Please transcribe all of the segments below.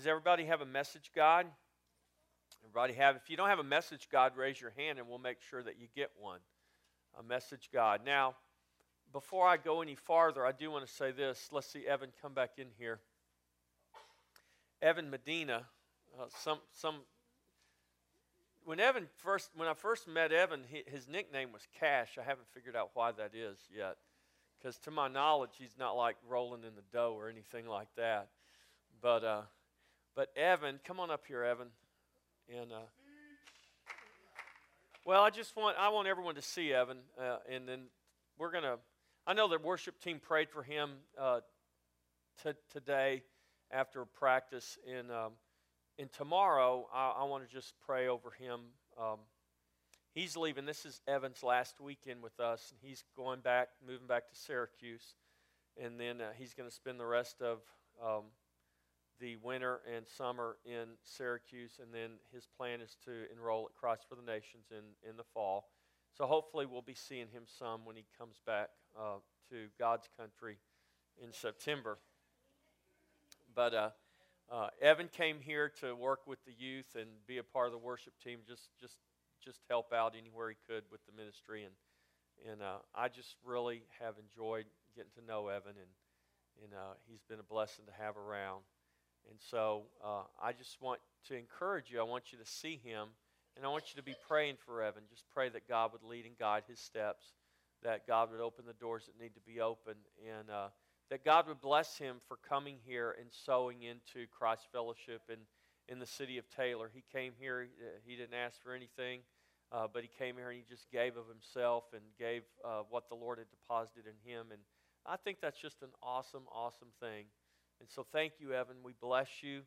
Does everybody have a message God? Everybody have? If you don't have a message God, raise your hand and we'll make sure that you get one. A message God. Now, before I go any farther, I do want to say this. Let's see Evan come back in here. Evan Medina, uh, some some. When Evan first, when I first met Evan, he, his nickname was Cash. I haven't figured out why that is yet, because to my knowledge, he's not like rolling in the dough or anything like that. But uh, but Evan, come on up here, Evan. And uh, well, I just want I want everyone to see Evan, uh, and then we're gonna. I know the worship team prayed for him uh, t- today after practice, and um, and tomorrow I, I want to just pray over him. Um, he's leaving. This is Evan's last weekend with us, and he's going back, moving back to Syracuse, and then uh, he's going to spend the rest of um, the winter and summer in Syracuse, and then his plan is to enroll at Christ for the Nations in, in the fall. So hopefully we'll be seeing him some when he comes back uh, to God's country in September. But uh, uh, Evan came here to work with the youth and be a part of the worship team, just just just help out anywhere he could with the ministry, and and uh, I just really have enjoyed getting to know Evan, and and uh, he's been a blessing to have around. And so uh, I just want to encourage you. I want you to see him, and I want you to be praying for Evan. Just pray that God would lead and guide his steps, that God would open the doors that need to be opened, and uh, that God would bless him for coming here and sowing into Christ Fellowship in, in the city of Taylor. He came here, uh, he didn't ask for anything, uh, but he came here and he just gave of himself and gave uh, what the Lord had deposited in him. And I think that's just an awesome, awesome thing. And so thank you, Evan. We bless you.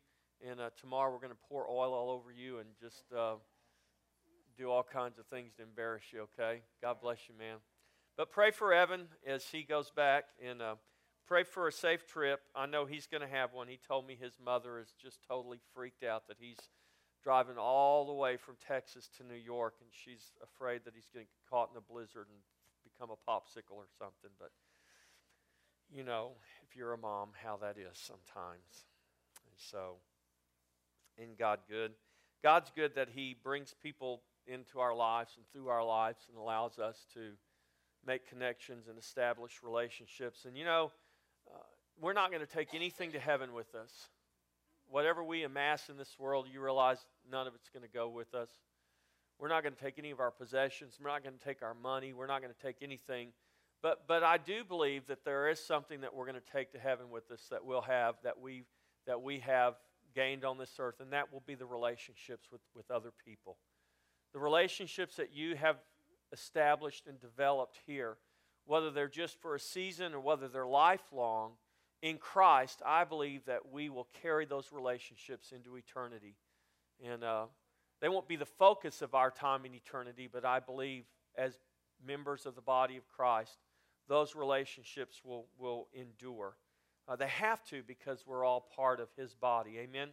And uh, tomorrow we're going to pour oil all over you and just uh, do all kinds of things to embarrass you, okay? God bless you, man. But pray for Evan as he goes back and uh, pray for a safe trip. I know he's going to have one. He told me his mother is just totally freaked out that he's driving all the way from Texas to New York and she's afraid that he's going to get caught in a blizzard and become a popsicle or something. But you know, if you're a mom, how that is sometimes. And so, in God good? God's good that He brings people into our lives and through our lives and allows us to make connections and establish relationships. And you know, uh, we're not going to take anything to heaven with us. Whatever we amass in this world, you realize none of it's going to go with us. We're not going to take any of our possessions. We're not going to take our money. We're not going to take anything but, but I do believe that there is something that we're going to take to heaven with us that we'll have, that we, that we have gained on this earth, and that will be the relationships with, with other people. The relationships that you have established and developed here, whether they're just for a season or whether they're lifelong, in Christ, I believe that we will carry those relationships into eternity. And uh, they won't be the focus of our time in eternity, but I believe as members of the body of Christ, those relationships will, will endure. Uh, they have to because we're all part of his body. Amen?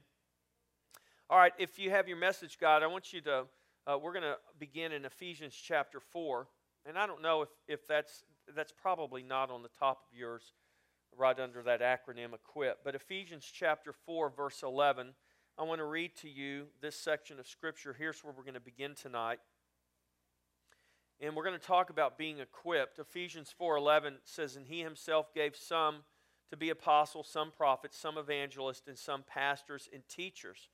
All right, if you have your message guide, I want you to, uh, we're going to begin in Ephesians chapter 4. And I don't know if, if that's, that's probably not on the top of yours, right under that acronym EQUIP. But Ephesians chapter 4, verse 11, I want to read to you this section of Scripture. Here's where we're going to begin tonight and we're going to talk about being equipped. Ephesians 4:11 says and he himself gave some to be apostles, some prophets, some evangelists and some pastors and teachers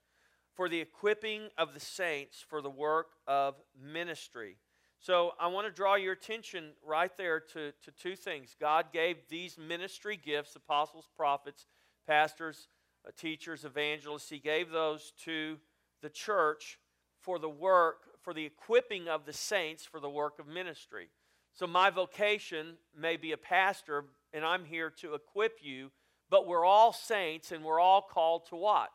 for the equipping of the saints for the work of ministry. So I want to draw your attention right there to, to two things. God gave these ministry gifts apostles, prophets, pastors, uh, teachers, evangelists. He gave those to the church for the work for the equipping of the saints for the work of ministry. So, my vocation may be a pastor, and I'm here to equip you, but we're all saints and we're all called to what?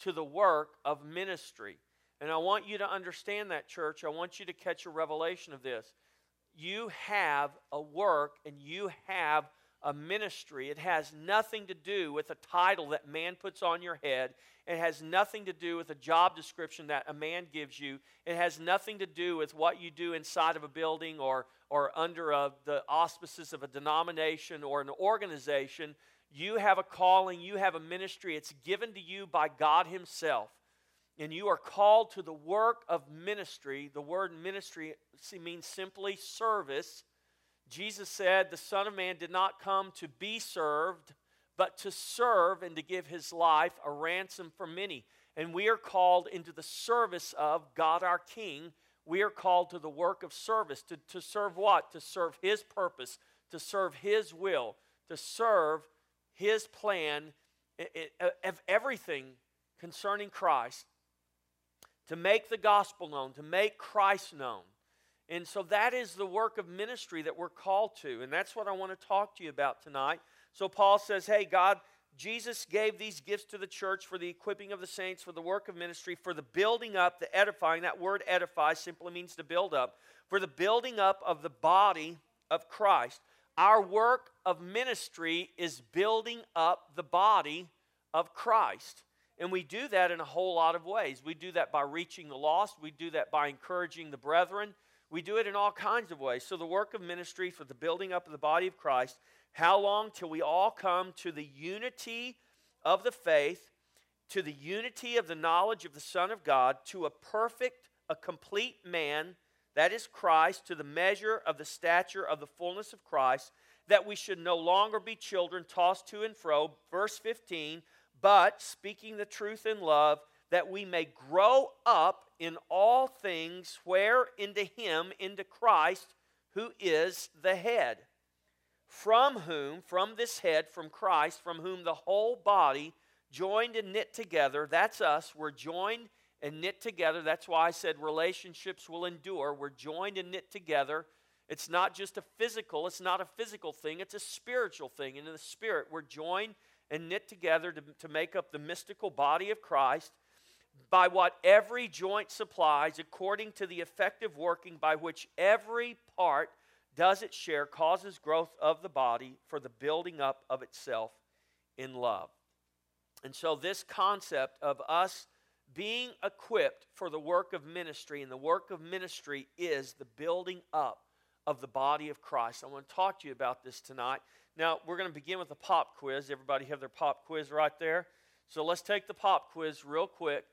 To the work of ministry. And I want you to understand that, church. I want you to catch a revelation of this. You have a work and you have a ministry. It has nothing to do with a title that man puts on your head. It has nothing to do with a job description that a man gives you. It has nothing to do with what you do inside of a building or, or under a, the auspices of a denomination or an organization. You have a calling, you have a ministry. It's given to you by God Himself. And you are called to the work of ministry. The word ministry means simply service. Jesus said, The Son of Man did not come to be served, but to serve and to give His life a ransom for many. And we are called into the service of God our King. We are called to the work of service. To, to serve what? To serve His purpose, to serve His will, to serve His plan of everything concerning Christ, to make the gospel known, to make Christ known. And so that is the work of ministry that we're called to. And that's what I want to talk to you about tonight. So Paul says, Hey, God, Jesus gave these gifts to the church for the equipping of the saints, for the work of ministry, for the building up, the edifying. That word edify simply means to build up. For the building up of the body of Christ. Our work of ministry is building up the body of Christ. And we do that in a whole lot of ways. We do that by reaching the lost, we do that by encouraging the brethren, we do it in all kinds of ways. So, the work of ministry for the building up of the body of Christ, how long till we all come to the unity of the faith, to the unity of the knowledge of the Son of God, to a perfect, a complete man that is Christ, to the measure of the stature of the fullness of Christ, that we should no longer be children tossed to and fro. Verse 15, but speaking the truth in love, that we may grow up in all things where into Him, into Christ, who is the head. From whom, from this head, from Christ, from whom the whole body, joined and knit together, that's us, we're joined and knit together. That's why I said relationships will endure. We're joined and knit together. It's not just a physical, it's not a physical thing, it's a spiritual thing. And in the spirit, we're joined and knit together to, to make up the mystical body of Christ by what every joint supplies, according to the effective working by which every part does its share, causes growth of the body for the building up of itself in love. And so, this concept of us being equipped for the work of ministry, and the work of ministry is the building up of the body of Christ. I want to talk to you about this tonight. Now, we're going to begin with a pop quiz. Everybody have their pop quiz right there? So let's take the pop quiz real quick.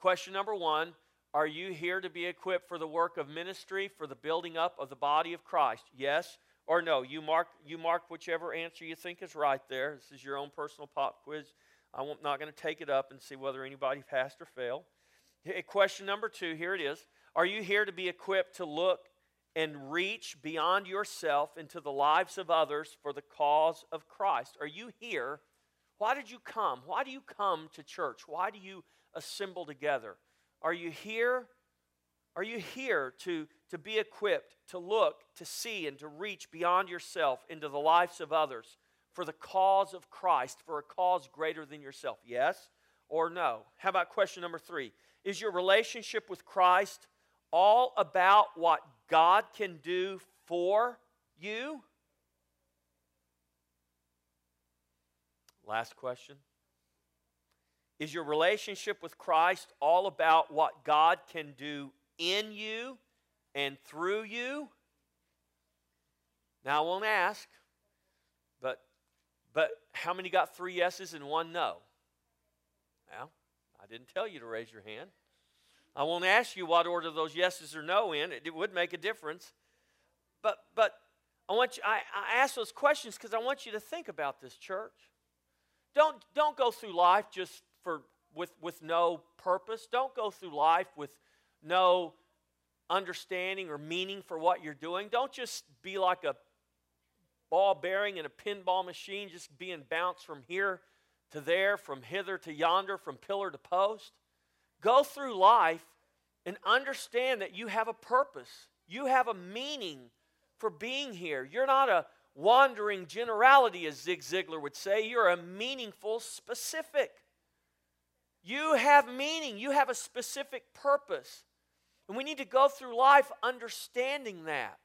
Question number one Are you here to be equipped for the work of ministry, for the building up of the body of Christ? Yes or no? You mark, you mark whichever answer you think is right there. This is your own personal pop quiz. I'm not going to take it up and see whether anybody passed or failed. Question number two here it is. Are you here to be equipped to look and reach beyond yourself into the lives of others for the cause of Christ? Are you here? Why did you come? Why do you come to church? Why do you assemble together? Are you here? Are you here to, to be equipped, to look, to see, and to reach beyond yourself into the lives of others for the cause of Christ, for a cause greater than yourself? Yes or no? How about question number three? Is your relationship with Christ all about what God can do for you? Last question. Is your relationship with Christ all about what God can do in you and through you? Now I won't ask, but but how many got three yeses and one no? Well, I didn't tell you to raise your hand. I won't ask you what order those yeses or no in. It, it would make a difference. But but I want you I, I ask those questions because I want you to think about this church. Don't don't go through life just for with with no purpose. Don't go through life with no understanding or meaning for what you're doing. Don't just be like a ball bearing in a pinball machine, just being bounced from here to there, from hither to yonder, from pillar to post. Go through life and understand that you have a purpose. You have a meaning for being here. You're not a wandering generality, as Zig Ziglar would say. You're a meaningful specific. You have meaning, you have a specific purpose. And we need to go through life understanding that.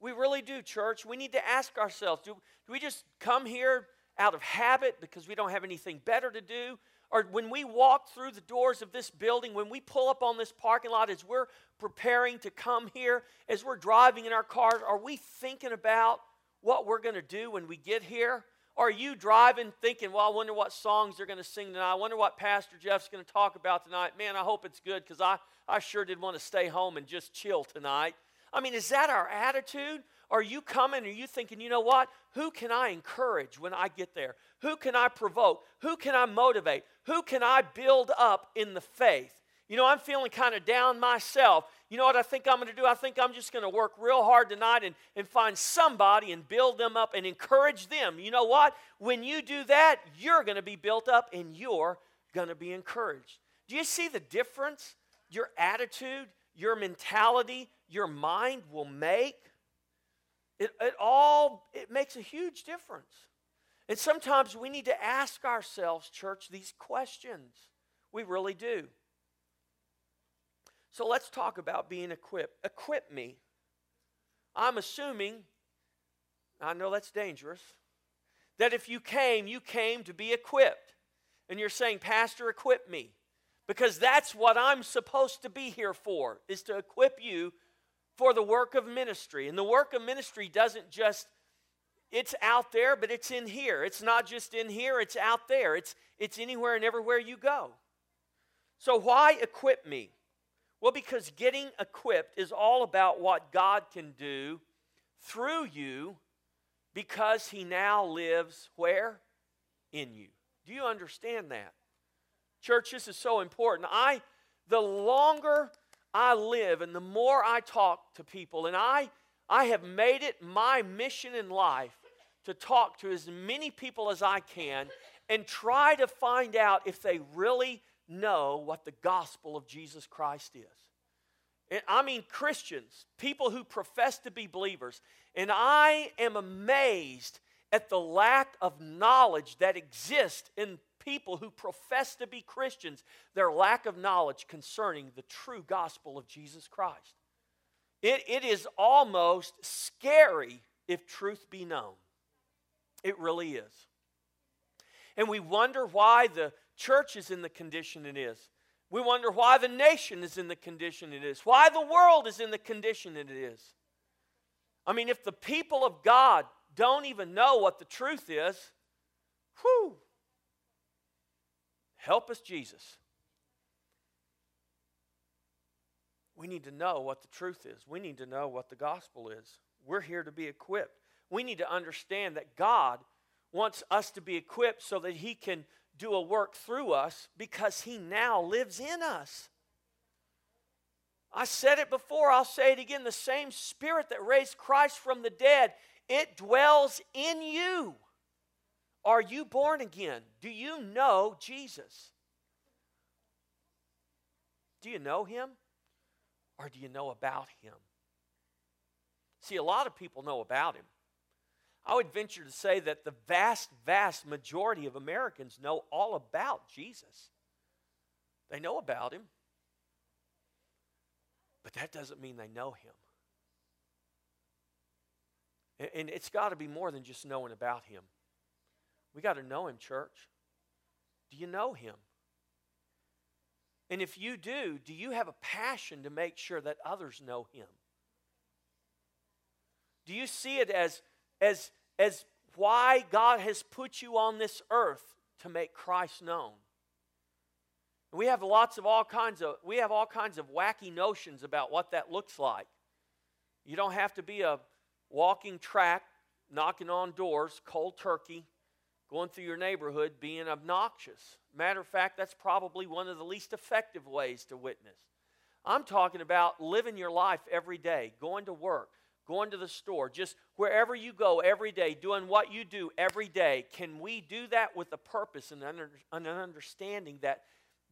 We really do, church. We need to ask ourselves do, do we just come here out of habit because we don't have anything better to do? Or when we walk through the doors of this building, when we pull up on this parking lot, as we're preparing to come here, as we're driving in our cars, are we thinking about what we're going to do when we get here? Are you driving thinking, well, I wonder what songs they're going to sing tonight? I wonder what Pastor Jeff's going to talk about tonight. Man, I hope it's good because I, I sure did want to stay home and just chill tonight. I mean, is that our attitude? Are you coming? Are you thinking, you know what? Who can I encourage when I get there? Who can I provoke? Who can I motivate? Who can I build up in the faith? You know, I'm feeling kind of down myself. You know what I think I'm going to do? I think I'm just going to work real hard tonight and, and find somebody and build them up and encourage them. You know what? When you do that, you're going to be built up and you're going to be encouraged. Do you see the difference your attitude, your mentality, your mind will make? It, it all it makes a huge difference. And sometimes we need to ask ourselves, church, these questions. We really do. So let's talk about being equipped. Equip me. I'm assuming, I know that's dangerous, that if you came, you came to be equipped. And you're saying, Pastor, equip me. Because that's what I'm supposed to be here for, is to equip you for the work of ministry. And the work of ministry doesn't just it's out there, but it's in here. It's not just in here, it's out there. It's it's anywhere and everywhere you go. So why equip me? Well, because getting equipped is all about what God can do through you because he now lives where? In you. Do you understand that? Church, this is so important. I the longer I live and the more I talk to people, and I, I have made it my mission in life to talk to as many people as I can and try to find out if they really know what the gospel of Jesus Christ is. And I mean Christians, people who profess to be believers. And I am amazed at the lack of knowledge that exists in people who profess to be Christians their lack of knowledge concerning the true gospel of Jesus Christ. It, it is almost scary if truth be known. It really is. And we wonder why the church is in the condition it is. We wonder why the nation is in the condition it is, why the world is in the condition it is. I mean, if the people of God don't even know what the truth is, whew, Help us, Jesus. We need to know what the truth is. We need to know what the gospel is. We're here to be equipped. We need to understand that God wants us to be equipped so that He can do a work through us because He now lives in us. I said it before, I'll say it again. The same Spirit that raised Christ from the dead, it dwells in you. Are you born again? Do you know Jesus? Do you know him? Or do you know about him? See, a lot of people know about him. I would venture to say that the vast, vast majority of Americans know all about Jesus. They know about him. But that doesn't mean they know him. And it's got to be more than just knowing about him. We got to know him, church. Do you know him? And if you do, do you have a passion to make sure that others know him? Do you see it as, as, as why God has put you on this earth to make Christ known? we have lots of all kinds of we have all kinds of wacky notions about what that looks like. You don't have to be a walking track knocking on doors, cold turkey going through your neighborhood being obnoxious. Matter of fact, that's probably one of the least effective ways to witness. I'm talking about living your life every day, going to work, going to the store, just wherever you go every day, doing what you do every day. Can we do that with a purpose and an understanding that,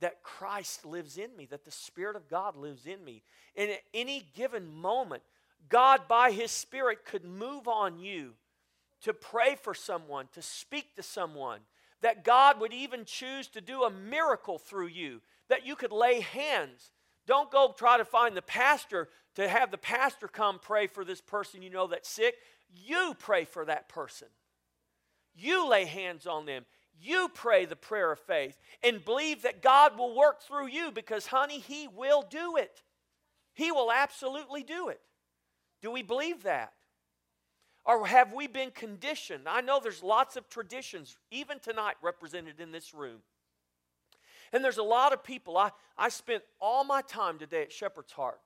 that Christ lives in me, that the Spirit of God lives in me? And at any given moment, God, by His Spirit, could move on you to pray for someone, to speak to someone, that God would even choose to do a miracle through you, that you could lay hands. Don't go try to find the pastor to have the pastor come pray for this person you know that's sick. You pray for that person. You lay hands on them. You pray the prayer of faith and believe that God will work through you because, honey, He will do it. He will absolutely do it. Do we believe that? Or have we been conditioned? I know there's lots of traditions, even tonight, represented in this room. And there's a lot of people. I, I spent all my time today at Shepherd's Heart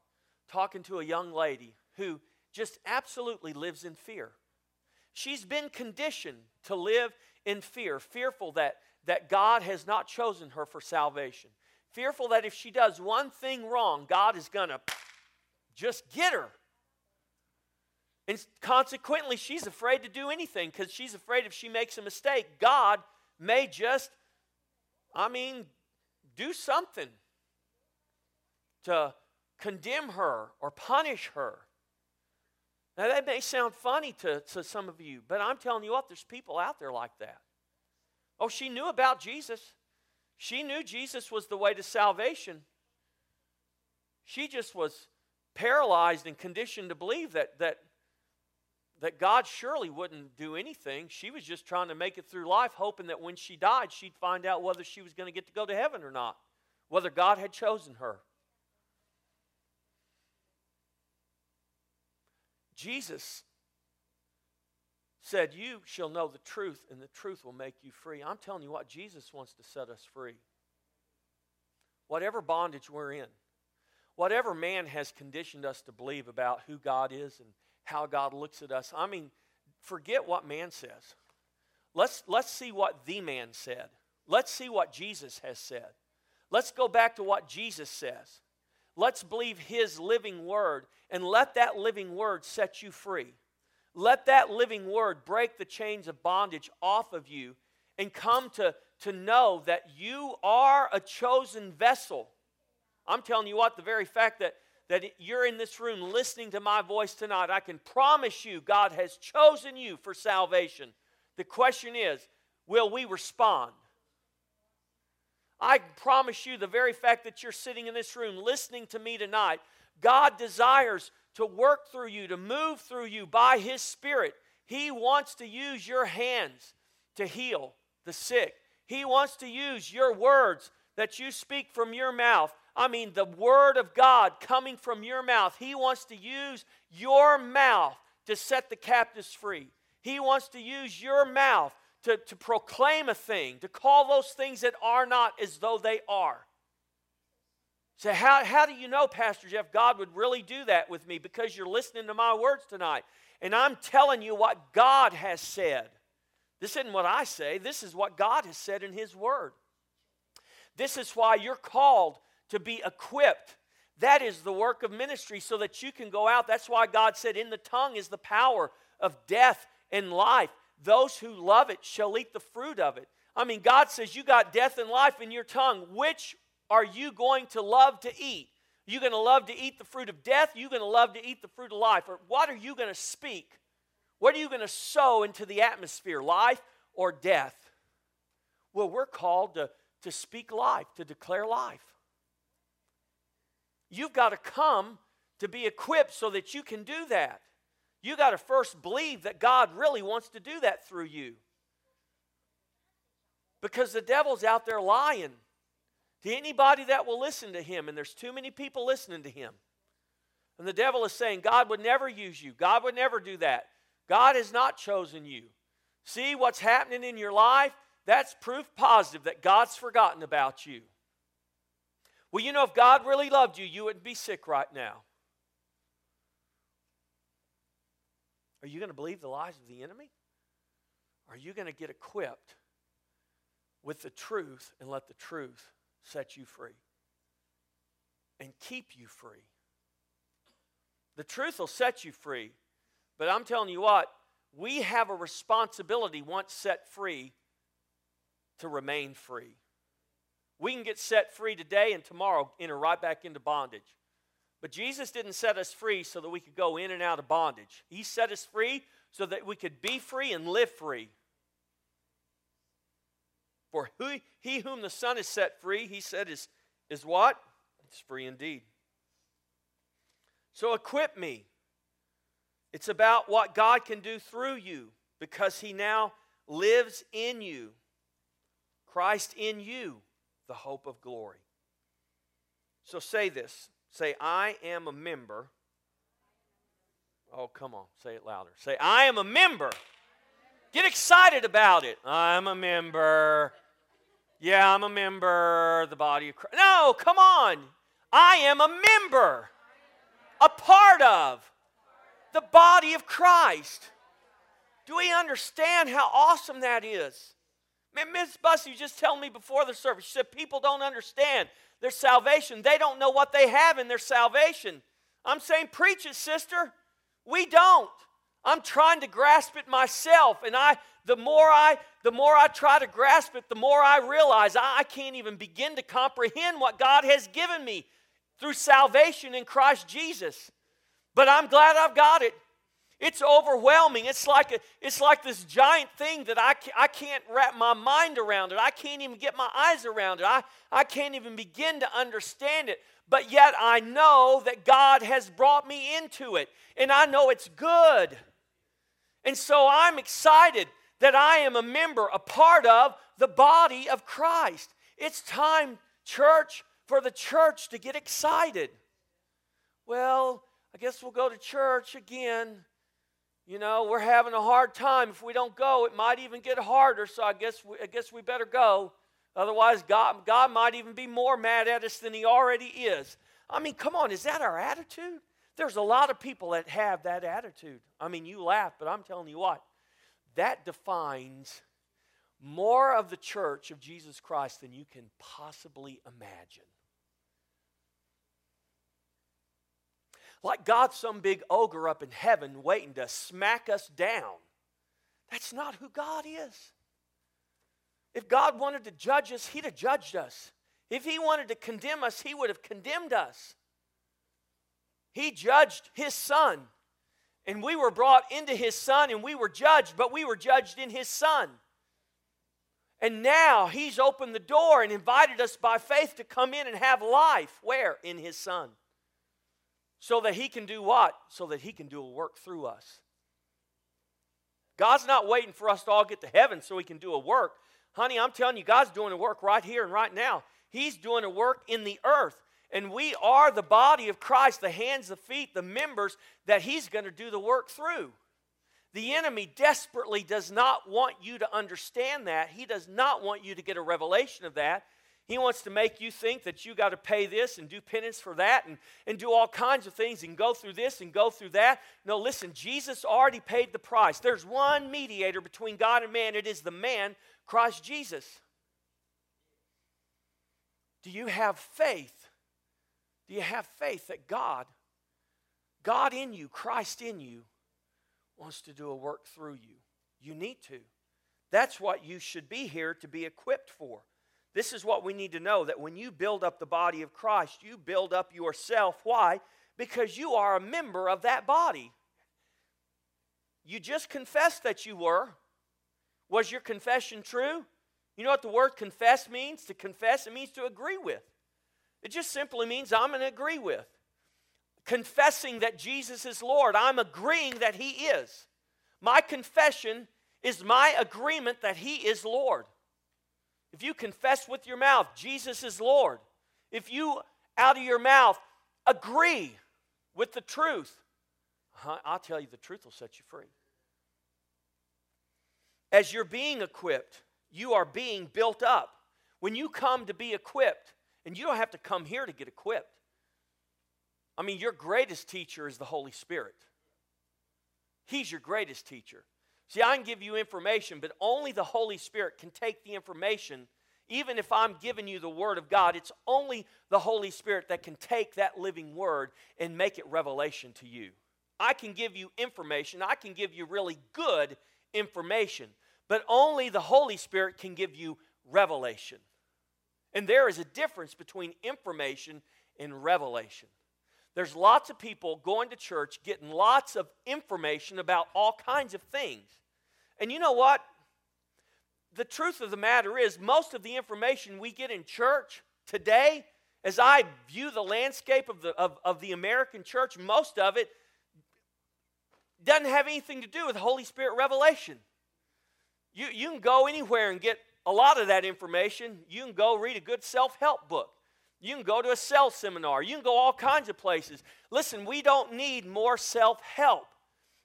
talking to a young lady who just absolutely lives in fear. She's been conditioned to live in fear, fearful that, that God has not chosen her for salvation, fearful that if she does one thing wrong, God is going to just get her. And consequently, she's afraid to do anything because she's afraid if she makes a mistake, God may just, I mean, do something to condemn her or punish her. Now, that may sound funny to, to some of you, but I'm telling you what, there's people out there like that. Oh, she knew about Jesus. She knew Jesus was the way to salvation. She just was paralyzed and conditioned to believe that, that, that God surely wouldn't do anything. She was just trying to make it through life, hoping that when she died, she'd find out whether she was going to get to go to heaven or not, whether God had chosen her. Jesus said, You shall know the truth, and the truth will make you free. I'm telling you what, Jesus wants to set us free. Whatever bondage we're in, whatever man has conditioned us to believe about who God is and how God looks at us, I mean, forget what man says. Let's, let's see what the man said. Let's see what Jesus has said. Let's go back to what Jesus says. Let's believe his living word and let that living word set you free. Let that living word break the chains of bondage off of you and come to, to know that you are a chosen vessel. I'm telling you what, the very fact that, that you're in this room listening to my voice tonight, I can promise you God has chosen you for salvation. The question is, will we respond? I promise you, the very fact that you're sitting in this room listening to me tonight, God desires to work through you, to move through you by His Spirit. He wants to use your hands to heal the sick. He wants to use your words that you speak from your mouth. I mean, the Word of God coming from your mouth. He wants to use your mouth to set the captives free. He wants to use your mouth to, to proclaim a thing, to call those things that are not as though they are. So, how, how do you know, Pastor Jeff, God would really do that with me? Because you're listening to my words tonight. And I'm telling you what God has said. This isn't what I say, this is what God has said in His Word. This is why you're called to be equipped. That is the work of ministry so that you can go out. That's why God said, In the tongue is the power of death and life. Those who love it shall eat the fruit of it. I mean, God says you got death and life in your tongue. Which are you going to love to eat? Are you going to love to eat the fruit of death? Are you going to love to eat the fruit of life? Or what are you going to speak? What are you going to sow into the atmosphere, life or death? Well, we're called to, to speak life, to declare life. You've got to come to be equipped so that you can do that. You got to first believe that God really wants to do that through you. Because the devil's out there lying to anybody that will listen to him, and there's too many people listening to him. And the devil is saying, God would never use you. God would never do that. God has not chosen you. See what's happening in your life? That's proof positive that God's forgotten about you. Well, you know, if God really loved you, you wouldn't be sick right now. Are you going to believe the lies of the enemy? Are you going to get equipped with the truth and let the truth set you free and keep you free? The truth will set you free, but I'm telling you what, we have a responsibility once set free to remain free. We can get set free today and tomorrow enter right back into bondage. But Jesus didn't set us free so that we could go in and out of bondage. He set us free so that we could be free and live free. For who, he whom the Son has set free, he said, is, is what? It's free indeed. So equip me. It's about what God can do through you because he now lives in you. Christ in you, the hope of glory. So say this Say, I am a member Oh, come on, say it louder. Say, I am a member. Get excited about it. I'm a member. Yeah, I'm a member the body of Christ. No, come on. I am a member, a part of the body of Christ. Do we understand how awesome that is? Man, Miss Bussy just tell me before the service, she said people don't understand their salvation. They don't know what they have in their salvation. I'm saying, preach it, sister. We don't. I'm trying to grasp it myself, and I the more I the more I try to grasp it, the more I realize I, I can't even begin to comprehend what God has given me through salvation in Christ Jesus. But I'm glad I've got it. It's overwhelming. It's like, a, it's like this giant thing that I, I can't wrap my mind around it. I can't even get my eyes around it. I, I can't even begin to understand it. But yet I know that God has brought me into it. And I know it's good. And so I'm excited that I am a member, a part of the body of Christ. It's time, church, for the church to get excited. Well, I guess we'll go to church again you know, we're having a hard time. If we don't go, it might even get harder. So I guess we, I guess we better go. Otherwise, God, God might even be more mad at us than He already is. I mean, come on, is that our attitude? There's a lot of people that have that attitude. I mean, you laugh, but I'm telling you what, that defines more of the church of Jesus Christ than you can possibly imagine. Like God's some big ogre up in heaven waiting to smack us down. That's not who God is. If God wanted to judge us, He'd have judged us. If He wanted to condemn us, He would have condemned us. He judged His Son, and we were brought into His Son, and we were judged, but we were judged in His Son. And now He's opened the door and invited us by faith to come in and have life. Where? In His Son. So that he can do what? So that he can do a work through us. God's not waiting for us to all get to heaven so he can do a work. Honey, I'm telling you, God's doing a work right here and right now. He's doing a work in the earth. And we are the body of Christ, the hands, the feet, the members that He's going to do the work through. The enemy desperately does not want you to understand that. He does not want you to get a revelation of that. He wants to make you think that you got to pay this and do penance for that and, and do all kinds of things and go through this and go through that. No, listen, Jesus already paid the price. There's one mediator between God and man, it is the man, Christ Jesus. Do you have faith? Do you have faith that God, God in you, Christ in you, wants to do a work through you? You need to. That's what you should be here to be equipped for. This is what we need to know that when you build up the body of Christ, you build up yourself. Why? Because you are a member of that body. You just confessed that you were. Was your confession true? You know what the word confess means? To confess, it means to agree with. It just simply means I'm going to agree with. Confessing that Jesus is Lord, I'm agreeing that He is. My confession is my agreement that He is Lord. If you confess with your mouth Jesus is Lord, if you out of your mouth agree with the truth, I'll tell you the truth will set you free. As you're being equipped, you are being built up. When you come to be equipped, and you don't have to come here to get equipped. I mean, your greatest teacher is the Holy Spirit. He's your greatest teacher. See, I can give you information, but only the Holy Spirit can take the information. Even if I'm giving you the Word of God, it's only the Holy Spirit that can take that living Word and make it revelation to you. I can give you information, I can give you really good information, but only the Holy Spirit can give you revelation. And there is a difference between information and revelation. There's lots of people going to church getting lots of information about all kinds of things. And you know what? The truth of the matter is, most of the information we get in church today, as I view the landscape of the, of, of the American church, most of it doesn't have anything to do with Holy Spirit revelation. You, you can go anywhere and get a lot of that information. You can go read a good self help book. You can go to a sales seminar. You can go all kinds of places. Listen, we don't need more self help.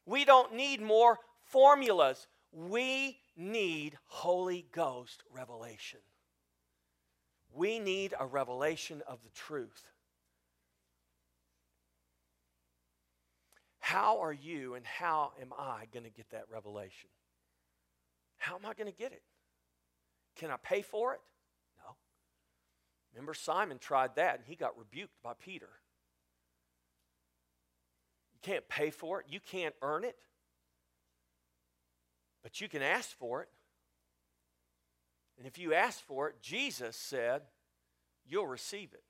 We don't need more formulas. We need Holy Ghost revelation. We need a revelation of the truth. How are you and how am I going to get that revelation? How am I going to get it? Can I pay for it? No. Remember, Simon tried that and he got rebuked by Peter. You can't pay for it, you can't earn it, but you can ask for it. And if you ask for it, Jesus said, you'll receive it.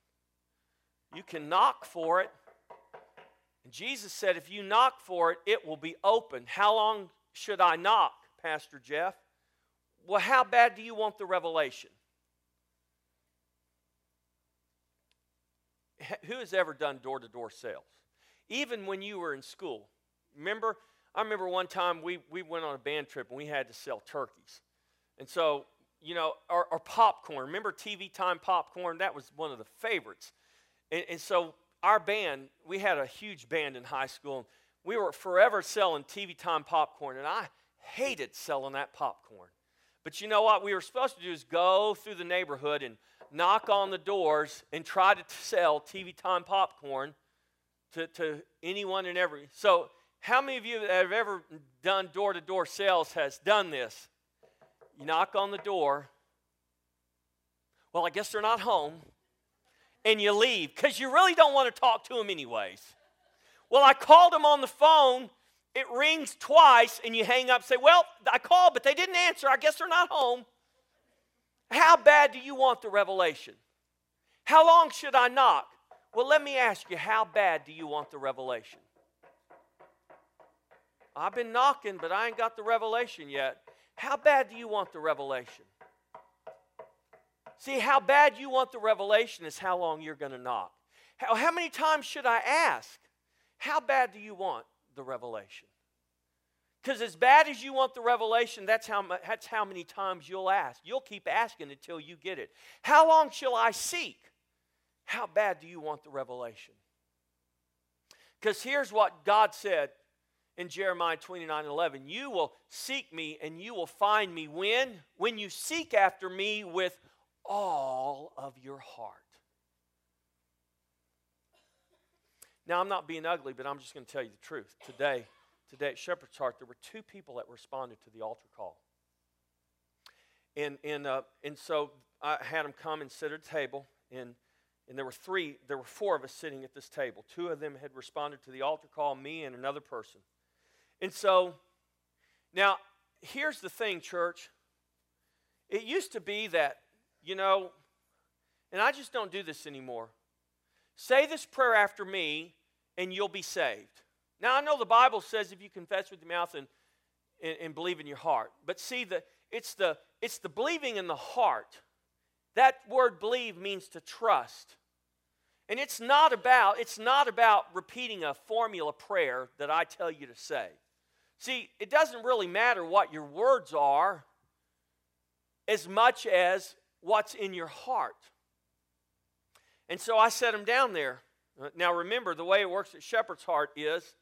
You can knock for it. And Jesus said, if you knock for it, it will be open. How long should I knock, Pastor Jeff? Well, how bad do you want the revelation? Who has ever done door to door sales? Even when you were in school. Remember? I remember one time we, we went on a band trip and we had to sell turkeys. And so, you know, our, our popcorn, remember TV Time popcorn? That was one of the favorites. And, and so, our band, we had a huge band in high school. We were forever selling TV Time popcorn, and I hated selling that popcorn. But you know what we were supposed to do is go through the neighborhood and knock on the doors and try to sell TV Time popcorn to, to anyone and every. So, how many of you that have ever done door to door sales has done this? You knock on the door. Well, I guess they're not home. And you leave because you really don't want to talk to them, anyways. Well, I called them on the phone it rings twice and you hang up say, Well, I called, but they didn't answer. I guess they're not home. How bad do you want the revelation? How long should I knock? Well, let me ask you, how bad do you want the revelation? I've been knocking, but I ain't got the revelation yet. How bad do you want the revelation? See, how bad you want the revelation is how long you're going to knock. How, how many times should I ask? How bad do you want the revelation. Because as bad as you want the revelation, that's how, that's how many times you'll ask. You'll keep asking until you get it. How long shall I seek? How bad do you want the revelation? Because here's what God said in Jeremiah 29 11 You will seek me and you will find me when? When you seek after me with all of your heart. Now, I'm not being ugly, but I'm just going to tell you the truth. Today, today at Shepherd's Heart, there were two people that responded to the altar call. And, and, uh, and so I had them come and sit at a table, and, and there were three, there were four of us sitting at this table. Two of them had responded to the altar call, me and another person. And so, now, here's the thing, church. It used to be that, you know, and I just don't do this anymore. Say this prayer after me, and you'll be saved. Now, I know the Bible says if you confess with your mouth and, and, and believe in your heart, but see, the, it's, the, it's the believing in the heart. That word believe means to trust. And it's not about it's not about repeating a formula prayer that I tell you to say. See, it doesn't really matter what your words are as much as what's in your heart. And so I set them down there. Uh, now remember, the way it works at Shepherd's Heart is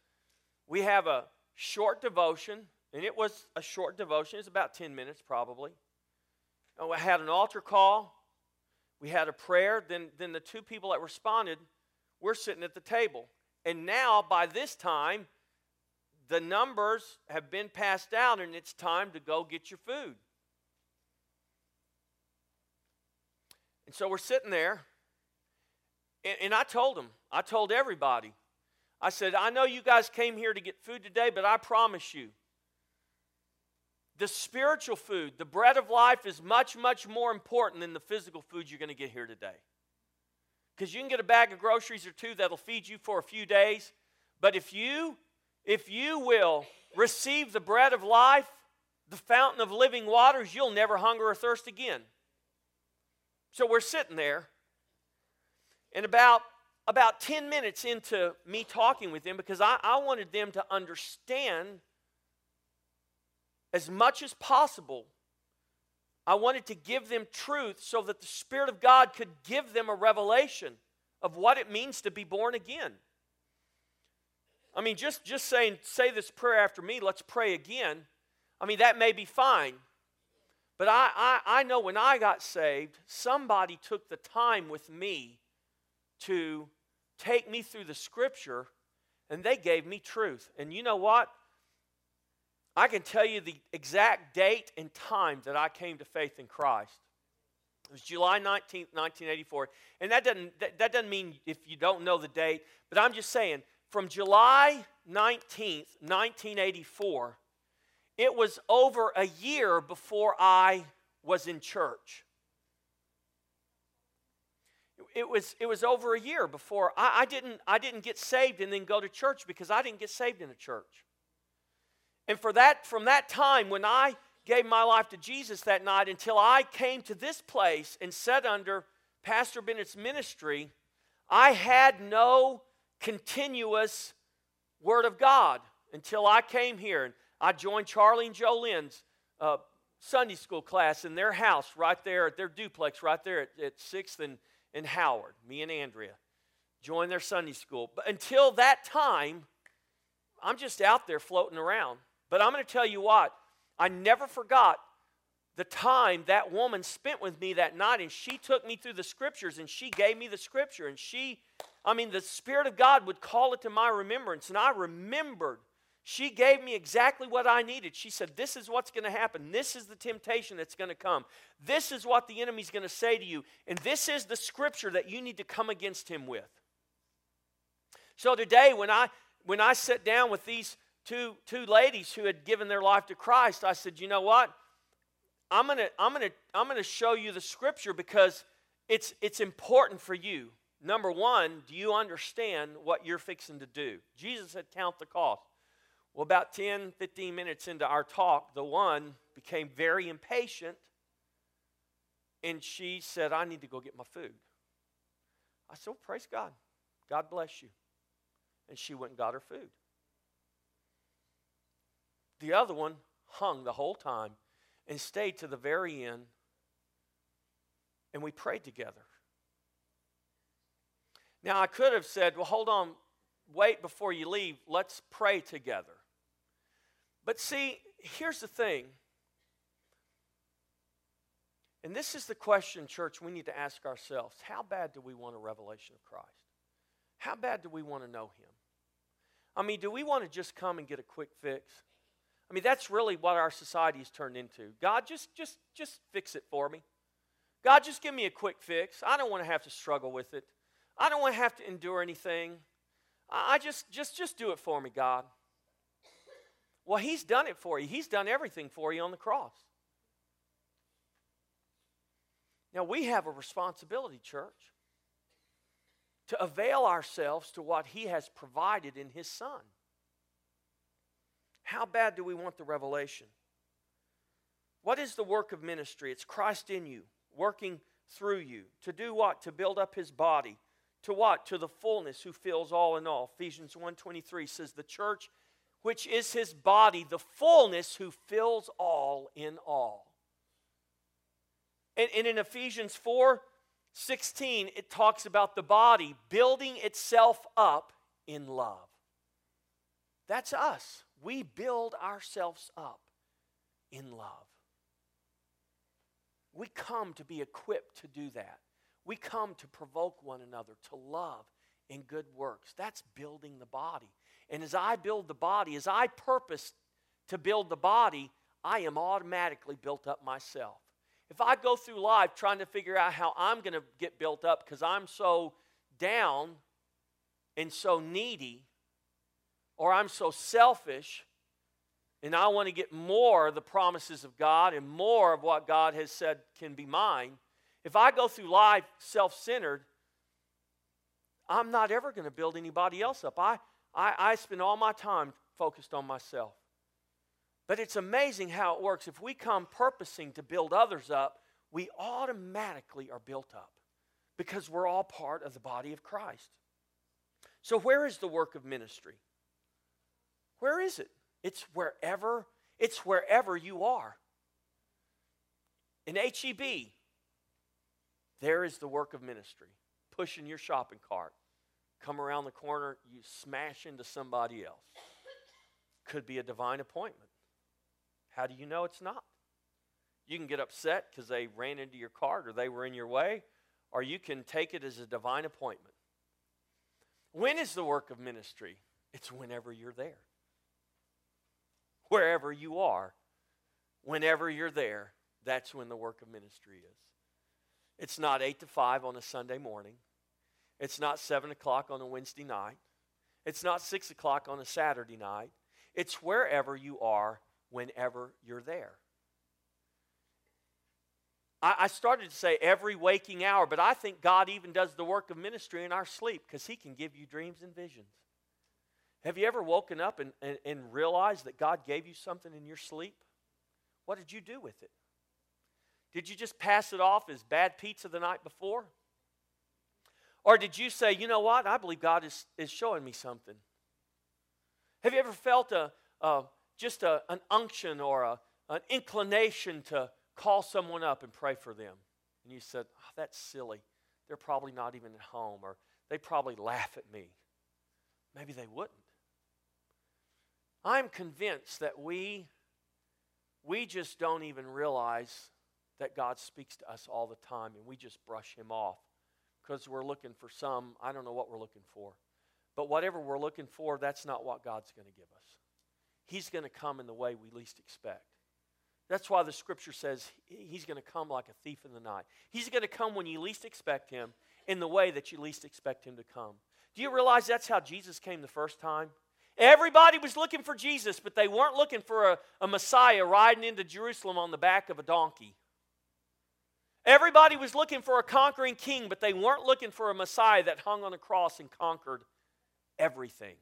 we have a short devotion, and it was a short devotion. It's about 10 minutes probably. And we had an altar call. We had a prayer. Then, then the two people that responded, we're sitting at the table. And now, by this time, the numbers have been passed out, and it's time to go get your food. And so we're sitting there, and, and I told them, I told everybody, I said, I know you guys came here to get food today, but I promise you, the spiritual food, the bread of life, is much, much more important than the physical food you're going to get here today. Because you can get a bag of groceries or two that'll feed you for a few days, but if you, if you will receive the bread of life, the fountain of living waters, you'll never hunger or thirst again. So we're sitting there, and about, about 10 minutes into me talking with them, because I, I wanted them to understand as much as possible, I wanted to give them truth so that the Spirit of God could give them a revelation of what it means to be born again. I mean, just, just saying, say this prayer after me, let's pray again. I mean, that may be fine. But I, I, I know when I got saved, somebody took the time with me to take me through the scripture and they gave me truth. And you know what? I can tell you the exact date and time that I came to faith in Christ. It was July 19th, 1984. And that doesn't, that, that doesn't mean if you don't know the date, but I'm just saying from July 19th, 1984, it was over a year before I was in church. It was, it was over a year before I, I, didn't, I didn't get saved and then go to church because I didn't get saved in a church. And for that, from that time when I gave my life to Jesus that night until I came to this place and sat under Pastor Bennett's ministry, I had no continuous Word of God until I came here. And I joined Charlie and Joe Lynn's uh, Sunday school class in their house right there at their duplex right there at, at 6th and, and Howard, me and Andrea. Joined their Sunday school. But until that time, I'm just out there floating around. But I'm going to tell you what, I never forgot the time that woman spent with me that night, and she took me through the scriptures and she gave me the scripture. And she, I mean, the Spirit of God would call it to my remembrance, and I remembered. She gave me exactly what I needed. She said, This is what's going to happen. This is the temptation that's going to come. This is what the enemy's going to say to you. And this is the scripture that you need to come against him with. So today, when I when I sat down with these two, two ladies who had given their life to Christ, I said, you know what? I'm gonna, I'm gonna, I'm gonna show you the scripture because it's it's important for you. Number one, do you understand what you're fixing to do? Jesus said, count the cost. Well, about 10, 15 minutes into our talk, the one became very impatient and she said, I need to go get my food. I said, well, Praise God. God bless you. And she went and got her food. The other one hung the whole time and stayed to the very end, and we prayed together. Now, I could have said, well, hold on, wait before you leave, let's pray together. But see, here's the thing. And this is the question, church, we need to ask ourselves How bad do we want a revelation of Christ? How bad do we want to know Him? I mean, do we want to just come and get a quick fix? I mean, that's really what our society has turned into. God, just, just, just fix it for me. God, just give me a quick fix. I don't want to have to struggle with it. I don't want to have to endure anything. I just, just, just do it for me, God. Well, He's done it for you. He's done everything for you on the cross. Now, we have a responsibility, church, to avail ourselves to what He has provided in His Son. How bad do we want the revelation? What is the work of ministry? It's Christ in you, working through you. To do what? To build up his body. To what? To the fullness who fills all in all. Ephesians 1:23 says the church which is his body, the fullness who fills all in all. And, and in Ephesians 4 16, it talks about the body building itself up in love. That's us we build ourselves up in love. We come to be equipped to do that. We come to provoke one another to love in good works. That's building the body. And as I build the body, as I purpose to build the body, I am automatically built up myself. If I go through life trying to figure out how I'm going to get built up because I'm so down and so needy, or I'm so selfish and I want to get more of the promises of God and more of what God has said can be mine, if I go through life self centered, I'm not ever going to build anybody else up. I, I, I spend all my time focused on myself. But it's amazing how it works. If we come purposing to build others up, we automatically are built up because we're all part of the body of Christ. So, where is the work of ministry? Where is it? It's wherever, it's wherever you are. In HEB, there is the work of ministry, pushing your shopping cart, come around the corner, you smash into somebody else. Could be a divine appointment. How do you know it's not? You can get upset because they ran into your cart or they were in your way, or you can take it as a divine appointment. When is the work of ministry? It's whenever you're there. Wherever you are, whenever you're there, that's when the work of ministry is. It's not 8 to 5 on a Sunday morning. It's not 7 o'clock on a Wednesday night. It's not 6 o'clock on a Saturday night. It's wherever you are, whenever you're there. I, I started to say every waking hour, but I think God even does the work of ministry in our sleep because He can give you dreams and visions. Have you ever woken up and, and, and realized that God gave you something in your sleep? What did you do with it? Did you just pass it off as bad pizza the night before? Or did you say, you know what? I believe God is, is showing me something. Have you ever felt a, a just a, an unction or a, an inclination to call someone up and pray for them? And you said, oh, that's silly. They're probably not even at home, or they probably laugh at me. Maybe they wouldn't. I'm convinced that we, we just don't even realize that God speaks to us all the time and we just brush him off because we're looking for some, I don't know what we're looking for. But whatever we're looking for, that's not what God's going to give us. He's going to come in the way we least expect. That's why the scripture says he's going to come like a thief in the night. He's going to come when you least expect him in the way that you least expect him to come. Do you realize that's how Jesus came the first time? Everybody was looking for Jesus, but they weren't looking for a, a Messiah riding into Jerusalem on the back of a donkey. Everybody was looking for a conquering king, but they weren't looking for a Messiah that hung on a cross and conquered everything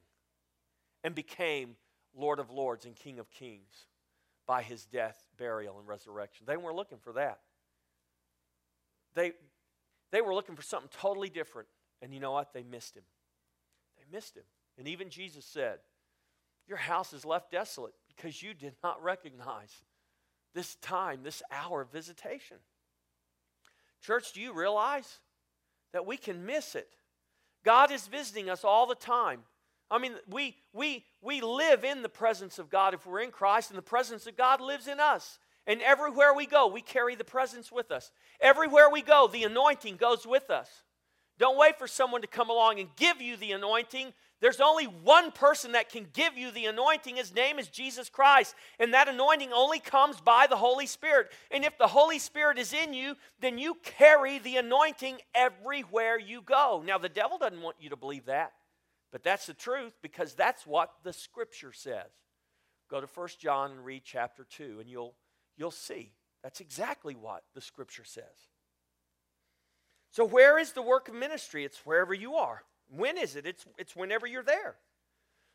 and became Lord of Lords and King of Kings by his death, burial, and resurrection. They weren't looking for that. They, they were looking for something totally different. And you know what? They missed him. They missed him. And even Jesus said, Your house is left desolate because you did not recognize this time, this hour of visitation. Church, do you realize that we can miss it? God is visiting us all the time. I mean, we, we, we live in the presence of God if we're in Christ, and the presence of God lives in us. And everywhere we go, we carry the presence with us. Everywhere we go, the anointing goes with us. Don't wait for someone to come along and give you the anointing. There's only one person that can give you the anointing. His name is Jesus Christ. And that anointing only comes by the Holy Spirit. And if the Holy Spirit is in you, then you carry the anointing everywhere you go. Now, the devil doesn't want you to believe that, but that's the truth because that's what the scripture says. Go to 1 John and read chapter 2, and you'll, you'll see. That's exactly what the scripture says. So, where is the work of ministry? It's wherever you are. When is it? It's, it's whenever you're there.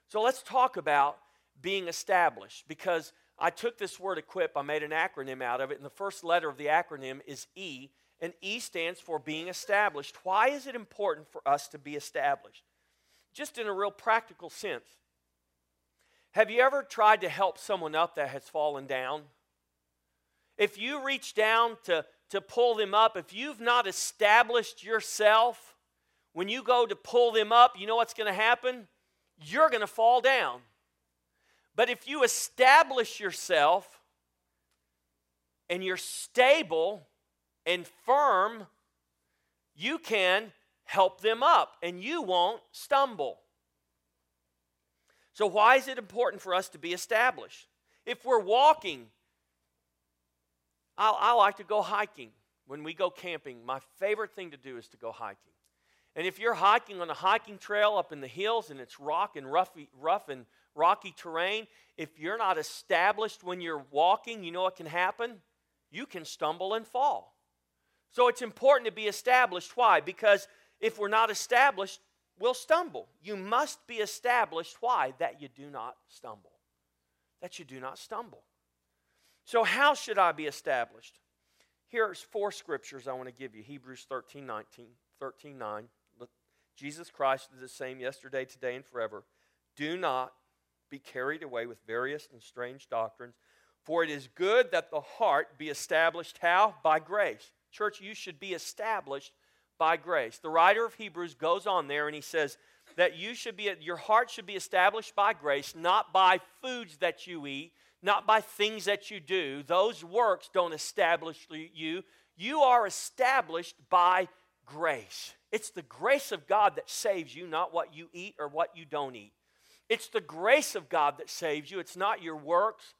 So let's talk about being established because I took this word equip, I made an acronym out of it, and the first letter of the acronym is E, and E stands for being established. Why is it important for us to be established? Just in a real practical sense. Have you ever tried to help someone up that has fallen down? If you reach down to, to pull them up, if you've not established yourself, when you go to pull them up, you know what's going to happen? You're going to fall down. But if you establish yourself and you're stable and firm, you can help them up and you won't stumble. So, why is it important for us to be established? If we're walking, I, I like to go hiking. When we go camping, my favorite thing to do is to go hiking. And if you're hiking on a hiking trail up in the hills and it's rock and roughy, rough and rocky terrain, if you're not established when you're walking, you know what can happen? You can stumble and fall. So it's important to be established. Why? Because if we're not established, we'll stumble. You must be established. Why? That you do not stumble. That you do not stumble. So, how should I be established? Here's four scriptures I want to give you Hebrews 13, 19, 13, 9. Jesus Christ is the same yesterday, today, and forever. Do not be carried away with various and strange doctrines, for it is good that the heart be established how? By grace. Church, you should be established by grace. The writer of Hebrews goes on there and he says that you should be your heart should be established by grace, not by foods that you eat, not by things that you do. Those works don't establish you. You are established by grace. It's the grace of God that saves you, not what you eat or what you don't eat. It's the grace of God that saves you. It's not your works.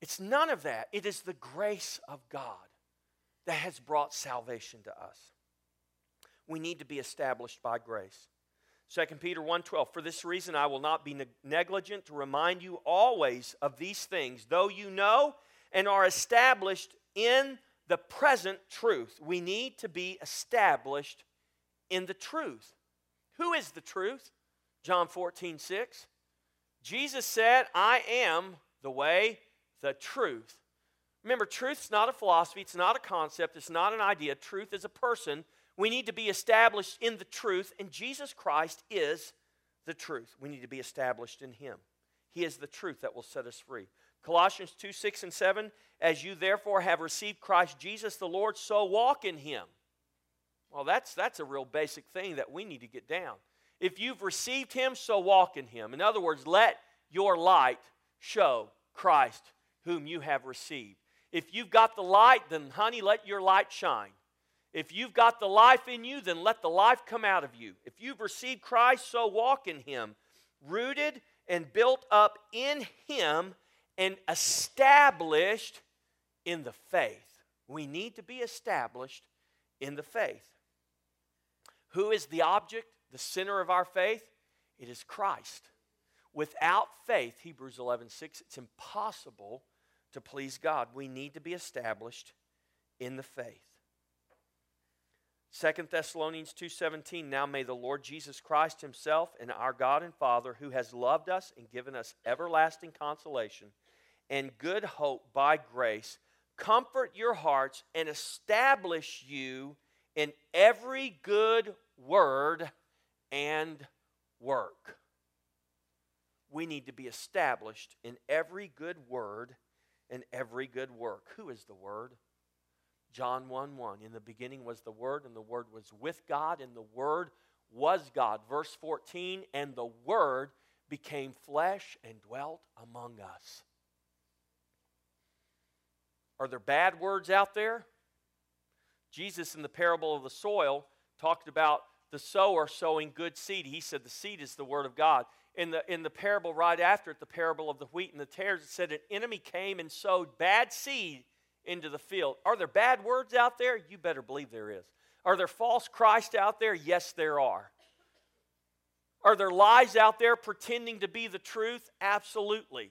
It's none of that. It is the grace of God that has brought salvation to us. We need to be established by grace. 2 Peter 1:12 For this reason I will not be negligent to remind you always of these things though you know and are established in the present truth. We need to be established in the truth. Who is the truth? John 14, 6. Jesus said, I am the way, the truth. Remember, truth's not a philosophy, it's not a concept, it's not an idea. Truth is a person. We need to be established in the truth, and Jesus Christ is the truth. We need to be established in Him. He is the truth that will set us free. Colossians 2 6 and 7 As you therefore have received Christ Jesus the Lord, so walk in him. Well, that's, that's a real basic thing that we need to get down. If you've received him, so walk in him. In other words, let your light show Christ whom you have received. If you've got the light, then honey, let your light shine. If you've got the life in you, then let the life come out of you. If you've received Christ, so walk in him, rooted and built up in him and established in the faith. We need to be established in the faith. Who is the object, the center of our faith? It is Christ. Without faith, Hebrews 11 6, it's impossible to please God. We need to be established in the faith. Second Thessalonians 2:17 Now may the Lord Jesus Christ himself and our God and Father who has loved us and given us everlasting consolation and good hope by grace comfort your hearts and establish you in every good word and work. We need to be established in every good word and every good work. Who is the Word? John 1 1. In the beginning was the Word, and the Word was with God, and the Word was God. Verse 14, and the Word became flesh and dwelt among us. Are there bad words out there? Jesus, in the parable of the soil, talked about the sower sowing good seed. He said the seed is the word of God. In the, in the parable right after it, the parable of the wheat and the tares, it said an enemy came and sowed bad seed into the field. Are there bad words out there? You better believe there is. Are there false Christ out there? Yes, there are. Are there lies out there pretending to be the truth? Absolutely.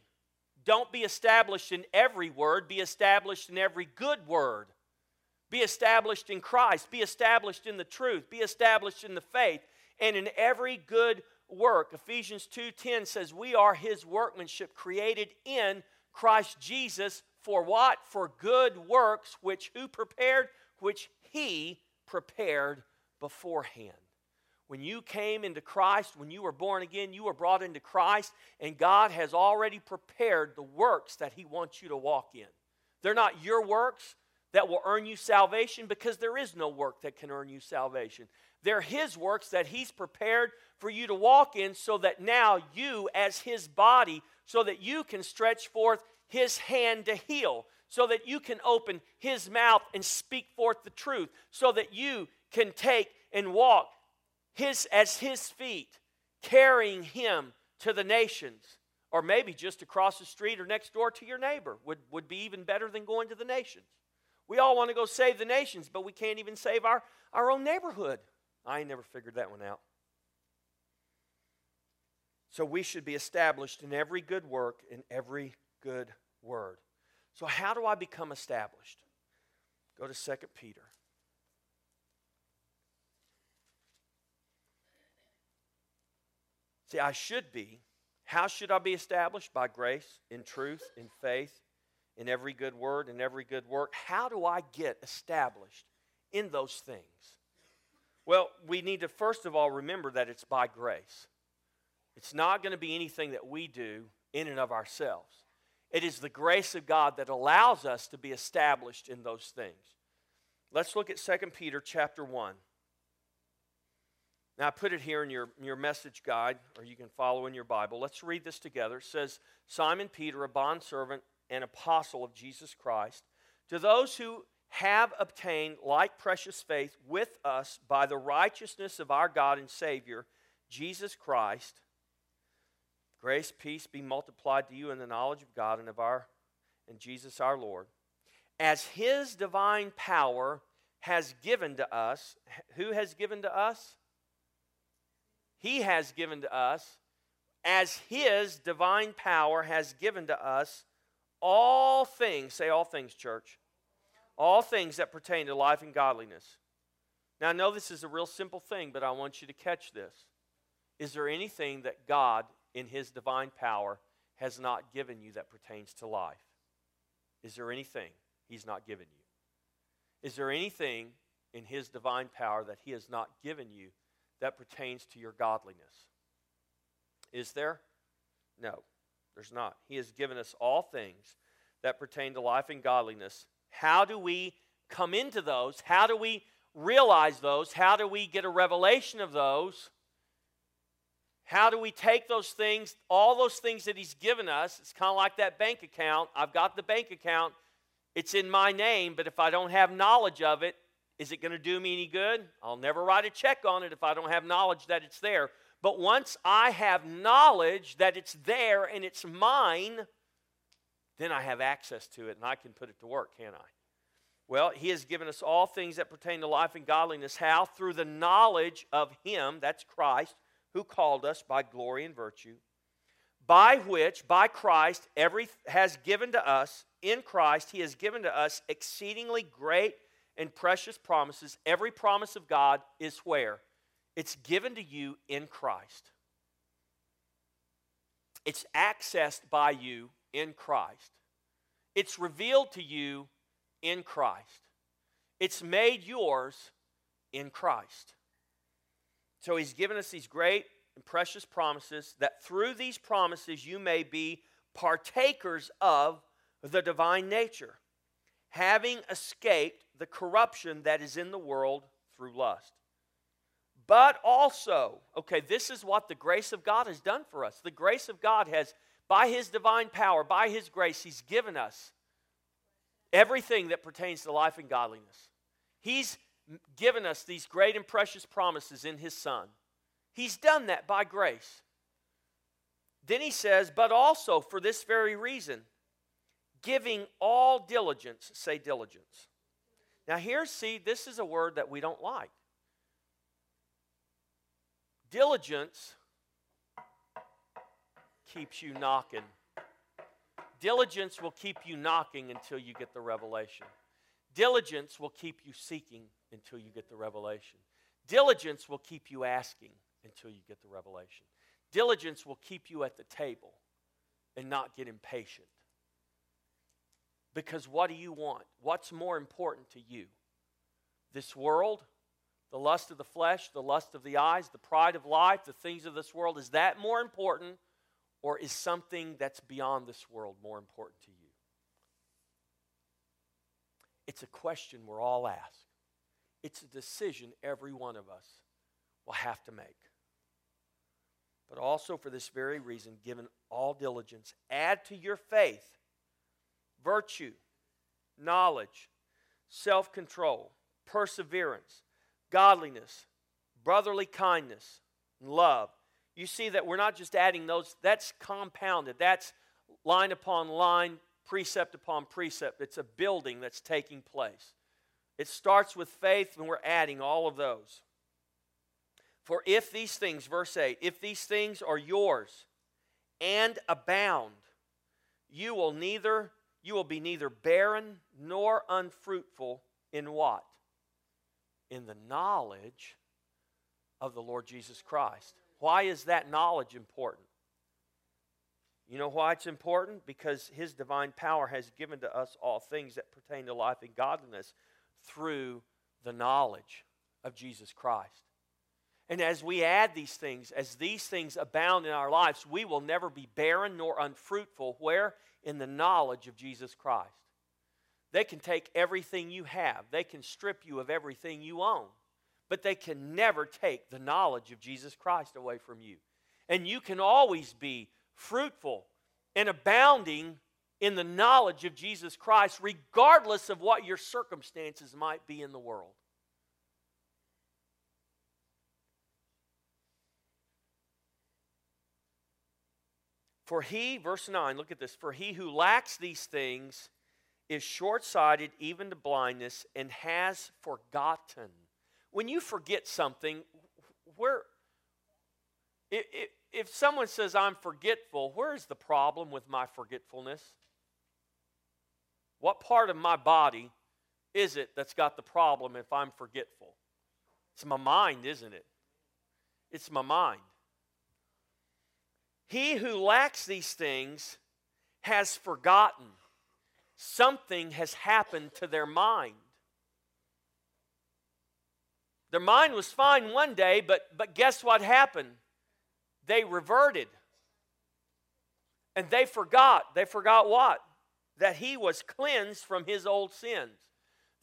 Don't be established in every word, be established in every good word. Be established in Christ, be established in the truth, be established in the faith, and in every good work. Ephesians 2:10 says we are his workmanship created in Christ Jesus for what? For good works which who prepared which he prepared beforehand. When you came into Christ, when you were born again, you were brought into Christ, and God has already prepared the works that He wants you to walk in. They're not your works that will earn you salvation because there is no work that can earn you salvation. They're His works that He's prepared for you to walk in so that now you, as His body, so that you can stretch forth His hand to heal, so that you can open His mouth and speak forth the truth, so that you can take and walk his, as his feet, carrying him to the nations, or maybe just across the street or next door to your neighbor would, would be even better than going to the nations. We all want to go save the nations, but we can't even save our, our own neighborhood. I never figured that one out. So we should be established in every good work, in every good word. So, how do I become established? Go to 2 Peter. See, I should be. How should I be established? By grace, in truth, in faith, in every good word, in every good work. How do I get established in those things? Well, we need to first of all remember that it's by grace. It's not going to be anything that we do in and of ourselves. It is the grace of God that allows us to be established in those things. Let's look at 2 Peter chapter 1. Now, I put it here in your, your message guide, or you can follow in your Bible. Let's read this together. It says, Simon Peter, a bondservant and apostle of Jesus Christ, to those who have obtained like precious faith with us by the righteousness of our God and Savior, Jesus Christ, grace, peace be multiplied to you in the knowledge of God and of our and Jesus our Lord, as his divine power has given to us. Who has given to us? He has given to us, as his divine power has given to us all things. Say all things, church. All things that pertain to life and godliness. Now, I know this is a real simple thing, but I want you to catch this. Is there anything that God, in his divine power, has not given you that pertains to life? Is there anything He's not given you? Is there anything in His divine power that He has not given you that pertains to your godliness? Is there? No, there's not. He has given us all things that pertain to life and godliness. How do we come into those? How do we realize those? How do we get a revelation of those? How do we take those things, all those things that He's given us? It's kind of like that bank account. I've got the bank account, it's in my name, but if I don't have knowledge of it, is it going to do me any good? I'll never write a check on it if I don't have knowledge that it's there. But once I have knowledge that it's there and it's mine, then I have access to it and I can put it to work, can't I? Well, He has given us all things that pertain to life and godliness. How? Through the knowledge of Him, that's Christ, who called us by glory and virtue, by which, by Christ, every has given to us, in Christ, he has given to us exceedingly great and precious promises. Every promise of God is where? It's given to you in Christ. It's accessed by you in Christ. It's revealed to you in Christ. It's made yours in Christ. So he's given us these great and precious promises that through these promises you may be partakers of the divine nature, having escaped the corruption that is in the world through lust. But also, okay, this is what the grace of God has done for us. The grace of God has, by His divine power, by His grace, He's given us everything that pertains to life and godliness. He's given us these great and precious promises in His Son. He's done that by grace. Then he says, but also for this very reason, giving all diligence, say diligence. Now, here, see, this is a word that we don't like. Diligence keeps you knocking. Diligence will keep you knocking until you get the revelation. Diligence will keep you seeking until you get the revelation. Diligence will keep you asking until you get the revelation. Diligence will keep you at the table and not get impatient. Because what do you want? What's more important to you? This world, the lust of the flesh, the lust of the eyes, the pride of life, the things of this world, is that more important or is something that's beyond this world more important to you? It's a question we're all asked. It's a decision every one of us will have to make. But also for this very reason, given all diligence, add to your faith virtue, knowledge, self control, perseverance, godliness, brotherly kindness, love. You see that we're not just adding those, that's compounded. That's line upon line, precept upon precept. It's a building that's taking place. It starts with faith, and we're adding all of those. For if these things, verse 8, if these things are yours and abound, you will neither you will be neither barren nor unfruitful in what? In the knowledge of the Lord Jesus Christ. Why is that knowledge important? You know why it's important? Because His divine power has given to us all things that pertain to life and godliness through the knowledge of Jesus Christ. And as we add these things, as these things abound in our lives, we will never be barren nor unfruitful. Where? In the knowledge of Jesus Christ. They can take everything you have, they can strip you of everything you own, but they can never take the knowledge of Jesus Christ away from you. And you can always be fruitful and abounding in the knowledge of Jesus Christ, regardless of what your circumstances might be in the world. For he, verse 9, look at this, for he who lacks these things is short sighted even to blindness and has forgotten. When you forget something, where, if, if someone says, I'm forgetful, where's the problem with my forgetfulness? What part of my body is it that's got the problem if I'm forgetful? It's my mind, isn't it? It's my mind. He who lacks these things has forgotten. Something has happened to their mind. Their mind was fine one day, but, but guess what happened? They reverted. And they forgot. They forgot what? That he was cleansed from his old sins.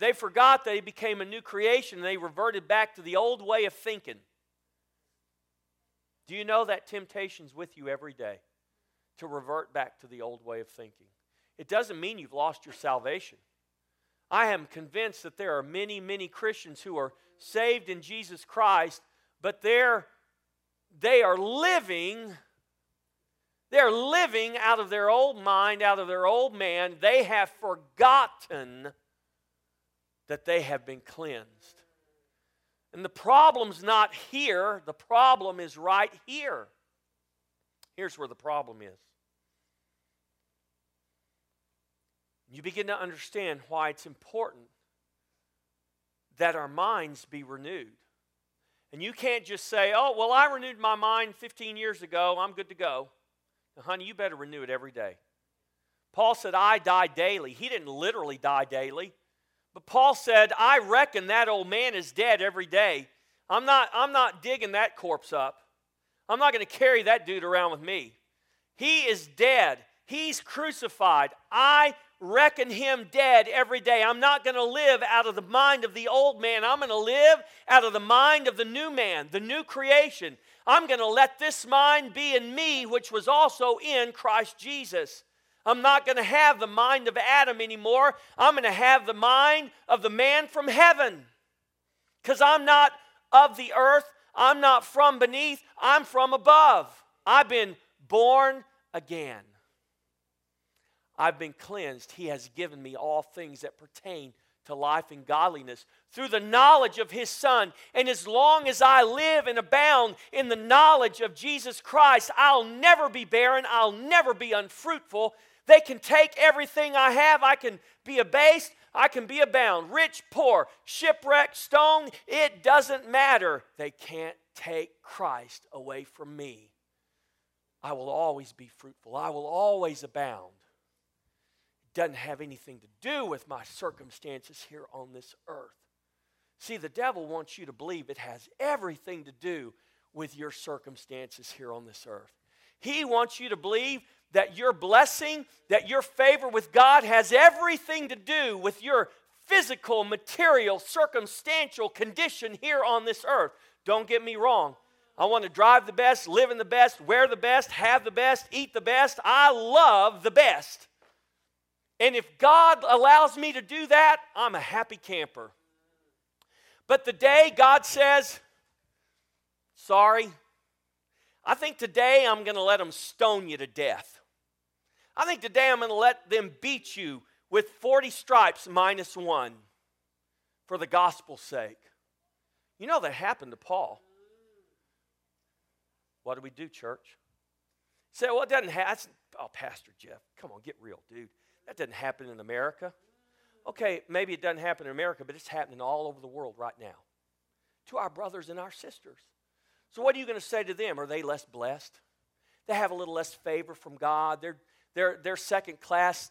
They forgot that he became a new creation. They reverted back to the old way of thinking. Do you know that temptation's with you every day to revert back to the old way of thinking? It doesn't mean you've lost your salvation. I am convinced that there are many, many Christians who are saved in Jesus Christ, but they're they are living they're living out of their old mind, out of their old man. They have forgotten that they have been cleansed. And the problem's not here, the problem is right here. Here's where the problem is. You begin to understand why it's important that our minds be renewed. And you can't just say, oh, well, I renewed my mind 15 years ago, I'm good to go. Now, honey, you better renew it every day. Paul said, I die daily. He didn't literally die daily, but Paul said, I reckon that old man is dead every day. I'm not, I'm not digging that corpse up. I'm not going to carry that dude around with me. He is dead. He's crucified. I reckon him dead every day. I'm not going to live out of the mind of the old man. I'm going to live out of the mind of the new man, the new creation. I'm going to let this mind be in me, which was also in Christ Jesus. I'm not going to have the mind of Adam anymore. I'm going to have the mind of the man from heaven. Because I'm not of the earth, I'm not from beneath, I'm from above. I've been born again. I've been cleansed. He has given me all things that pertain to life and godliness through the knowledge of His Son. And as long as I live and abound in the knowledge of Jesus Christ, I'll never be barren, I'll never be unfruitful, they can take everything I have. I can be abased. I can be abound. Rich, poor, shipwrecked, stone. It doesn't matter. They can't take Christ away from me. I will always be fruitful. I will always abound. It doesn't have anything to do with my circumstances here on this earth. See, the devil wants you to believe it has everything to do with your circumstances here on this earth. He wants you to believe that your blessing, that your favor with God has everything to do with your physical, material, circumstantial condition here on this earth. Don't get me wrong. I want to drive the best, live in the best, wear the best, have the best, eat the best. I love the best. And if God allows me to do that, I'm a happy camper. But the day God says, sorry, I think today I'm going to let them stone you to death. I think today I'm going to let them beat you with 40 stripes minus one for the gospel's sake. You know that happened to Paul. What do we do, church? Say, well, it doesn't happen. Oh, Pastor Jeff, come on, get real, dude. That doesn't happen in America. Okay, maybe it doesn't happen in America, but it's happening all over the world right now to our brothers and our sisters. So, what are you going to say to them? Are they less blessed? They have a little less favor from God. They're, they're, they're second class,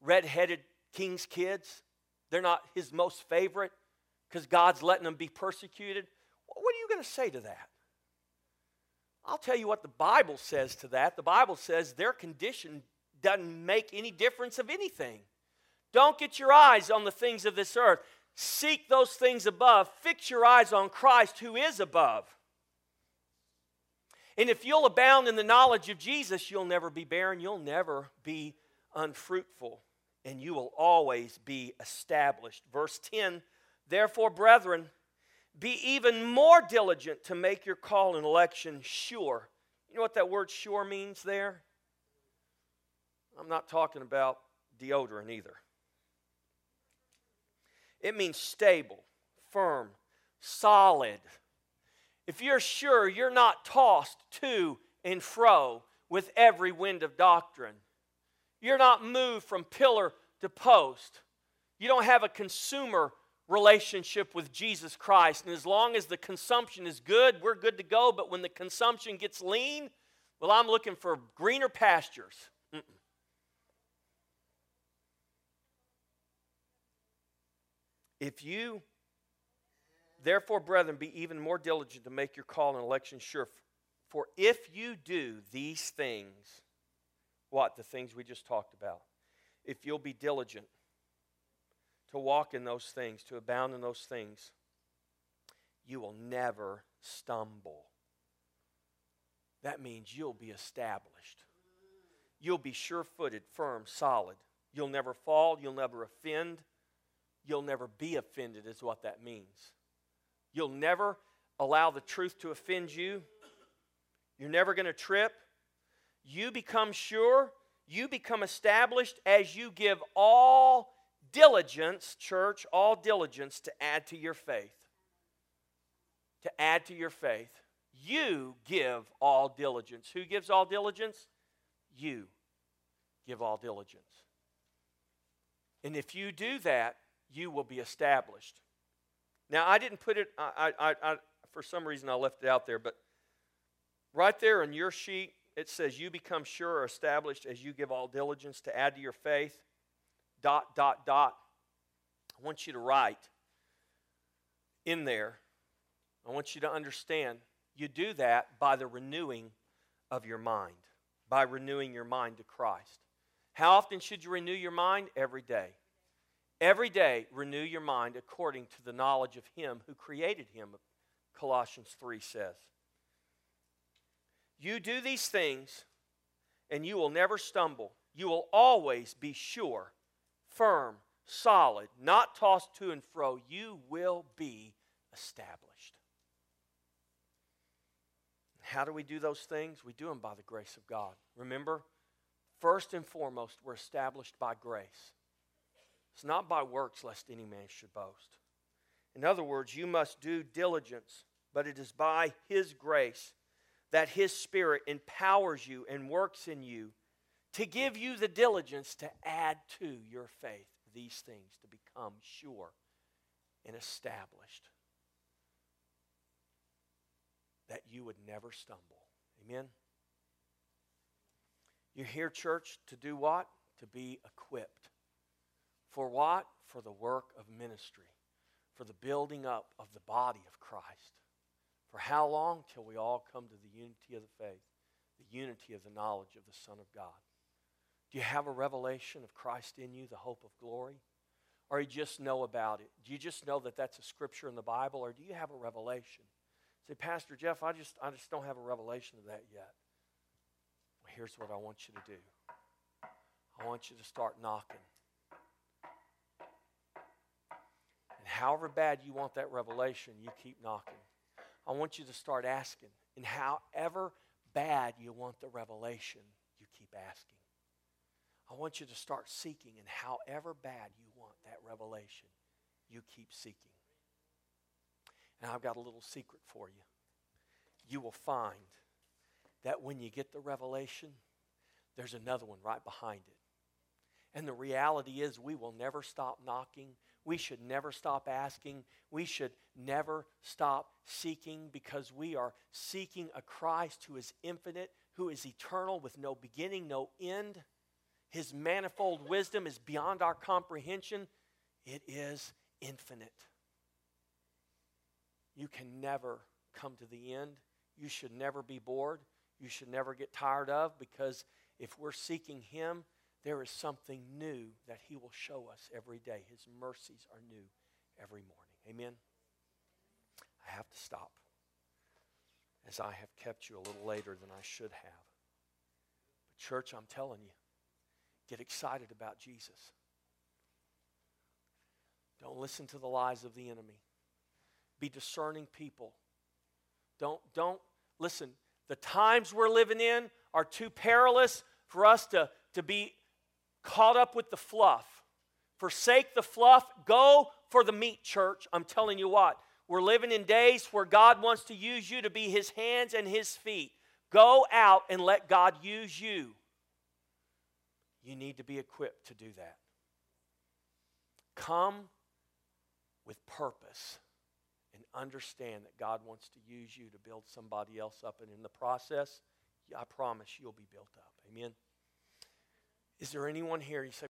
red headed king's kids. They're not his most favorite because God's letting them be persecuted. What are you going to say to that? I'll tell you what the Bible says to that. The Bible says their condition doesn't make any difference of anything. Don't get your eyes on the things of this earth. Seek those things above. Fix your eyes on Christ who is above. And if you'll abound in the knowledge of Jesus, you'll never be barren, you'll never be unfruitful, and you will always be established. Verse 10 Therefore, brethren, be even more diligent to make your call and election sure. You know what that word sure means there? I'm not talking about deodorant either. It means stable, firm, solid. If you're sure you're not tossed to and fro with every wind of doctrine, you're not moved from pillar to post, you don't have a consumer relationship with Jesus Christ. And as long as the consumption is good, we're good to go. But when the consumption gets lean, well, I'm looking for greener pastures. If you, therefore, brethren, be even more diligent to make your call and election sure. For if you do these things, what? The things we just talked about. If you'll be diligent to walk in those things, to abound in those things, you will never stumble. That means you'll be established. You'll be sure footed, firm, solid. You'll never fall. You'll never offend. You'll never be offended, is what that means. You'll never allow the truth to offend you. You're never going to trip. You become sure. You become established as you give all diligence, church, all diligence to add to your faith. To add to your faith. You give all diligence. Who gives all diligence? You give all diligence. And if you do that, you will be established. Now, I didn't put it, I, I, I, for some reason I left it out there, but right there on your sheet, it says, You become sure or established as you give all diligence to add to your faith. Dot, dot, dot. I want you to write in there, I want you to understand you do that by the renewing of your mind, by renewing your mind to Christ. How often should you renew your mind? Every day. Every day, renew your mind according to the knowledge of Him who created him, Colossians 3 says. You do these things, and you will never stumble. You will always be sure, firm, solid, not tossed to and fro. You will be established. How do we do those things? We do them by the grace of God. Remember, first and foremost, we're established by grace. It's not by works, lest any man should boast. In other words, you must do diligence, but it is by His grace that His Spirit empowers you and works in you to give you the diligence to add to your faith these things to become sure and established that you would never stumble. Amen? You're here, church, to do what? To be equipped. For what? For the work of ministry, for the building up of the body of Christ. For how long? Till we all come to the unity of the faith, the unity of the knowledge of the Son of God. Do you have a revelation of Christ in you, the hope of glory? Or you just know about it? Do you just know that that's a scripture in the Bible, or do you have a revelation? Say, Pastor Jeff, I just, I just don't have a revelation of that yet. Well, here's what I want you to do I want you to start knocking. However bad you want that revelation, you keep knocking. I want you to start asking. And however bad you want the revelation, you keep asking. I want you to start seeking, and however bad you want that revelation, you keep seeking. And I've got a little secret for you. You will find that when you get the revelation, there's another one right behind it. And the reality is, we will never stop knocking we should never stop asking. We should never stop seeking because we are seeking a Christ who is infinite, who is eternal with no beginning, no end. His manifold wisdom is beyond our comprehension, it is infinite. You can never come to the end. You should never be bored. You should never get tired of because if we're seeking Him, there is something new that He will show us every day. His mercies are new every morning. Amen. I have to stop as I have kept you a little later than I should have. But, church, I'm telling you, get excited about Jesus. Don't listen to the lies of the enemy. Be discerning people. Don't, don't listen. The times we're living in are too perilous for us to, to be caught up with the fluff. Forsake the fluff. Go for the meat, church. I'm telling you what. We're living in days where God wants to use you to be his hands and his feet. Go out and let God use you. You need to be equipped to do that. Come with purpose and understand that God wants to use you to build somebody else up. And in the process, I promise you'll be built up. Amen. Is there anyone here? You say,